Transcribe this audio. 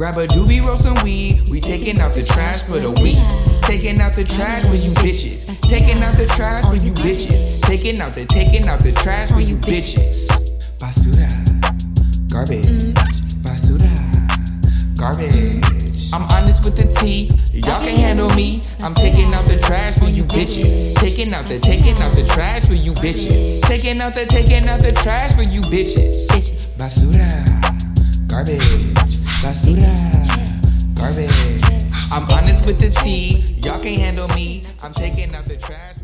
Grab a doobie, roll some weed. We taking out the trash for the week. Taking out the trash for you bitches. Taking out the trash for you bitches. Taking out the taking out the trash for you bitches. Basura, garbage. Basura, garbage. I'm honest with the T. Y'all can handle me. I'm taking out the trash for you bitches. Taking out the taking out the trash for you bitches. Taking out the taking out the trash for you bitches. Basura, garbage. Basura, garbage. I'm honest with the T. Y'all can't handle me. I'm taking out the trash.